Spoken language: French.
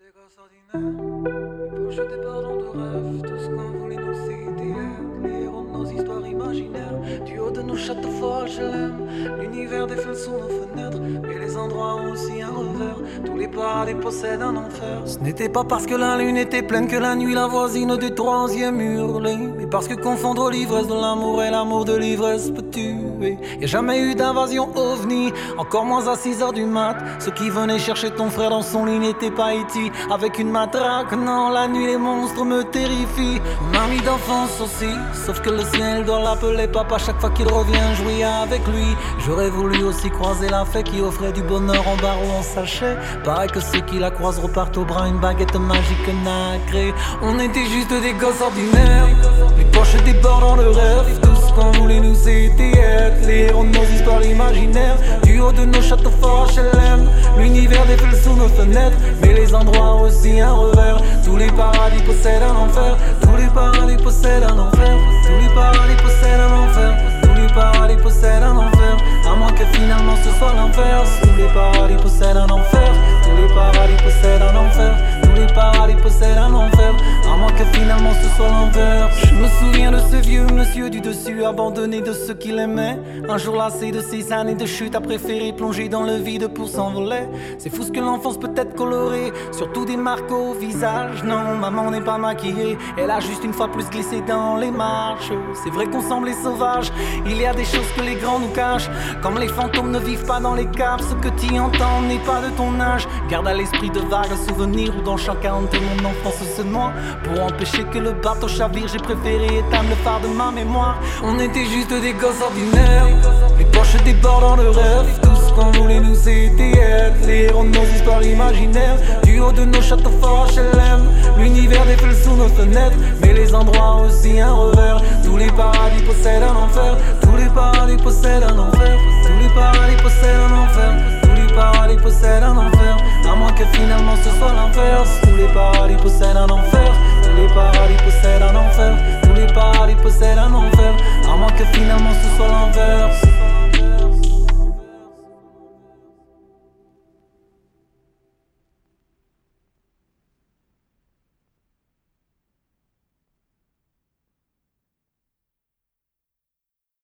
des gosses ordinaires, les poches des de rêve, tout ce qu'on nos châteaux forts HLM, l'univers défile sous nos fenêtres, mais les endroits ont aussi un revers, tous les paradis possèdent un enfer. Ce n'était pas parce que la lune était pleine que la nuit la voisine du troisième hurlait, mais parce que confondre l'ivresse de l'amour et l'amour de l'ivresse peut tuer. Y a jamais eu d'invasion ovni, encore moins à 6 heures du mat. Ceux qui venaient chercher ton frère dans son lit n'étaient pas ici avec une matraque. Non, la nuit les monstres me terrifient. Mamie d'enfance aussi, sauf que le ciel doit l'appeler papa chaque fois qu'il revient avec lui. J'aurais voulu aussi croiser la fée qui offrait du bonheur en barreau en sachet. Pareil que ceux qui la croisent repartent au bras une baguette magique nacrée. On était juste des gosses ordinaires, les poches débordent dans le rêve. Tout ce qu'on voulait nous c'était être les héros de nos histoires imaginaires. Du haut de nos châteaux forts HLM, l'univers défile sous nos fenêtres. Mais les endroits ont aussi un revers. Tous les paradis possèdent un enfer. Tous les paradis possèdent un enfer. Que finalement ce soit l'inverse. Tous les paradis possèdent un enfer. Que finalement ce soit l'inverse. Je me souviens de ce vieux monsieur du dessus, abandonné de ceux qu'il aimait. Un jour lassé de ses années de chute, a préféré plonger dans le vide pour s'envoler. C'est fou ce que l'enfance peut être colorée, surtout des marques au visage. Non, maman n'est pas maquillée, elle a juste une fois plus glissé dans les marches. C'est vrai qu'on semble les sauvages, il y a des choses que les grands nous cachent. Comme les fantômes ne vivent pas dans les caves, ce que tu entends n'est pas de ton âge. Garde à l'esprit de vagues souvenirs où dans chacun de mon enfance se noie. Pour empêcher que le bateau chavire, j'ai préféré éteindre le phare de ma mémoire. On était juste des gosses ordinaires, les poches débordent dans le rêve. Tout ce qu'on voulait nous c'était être les héros de nos histoires imaginaires. Du haut de nos châteaux forts HLM, l'univers défile sous nos fenêtres. Mais les endroits aussi un revers. Tous les paradis possèdent un enfer. soit l'inverse.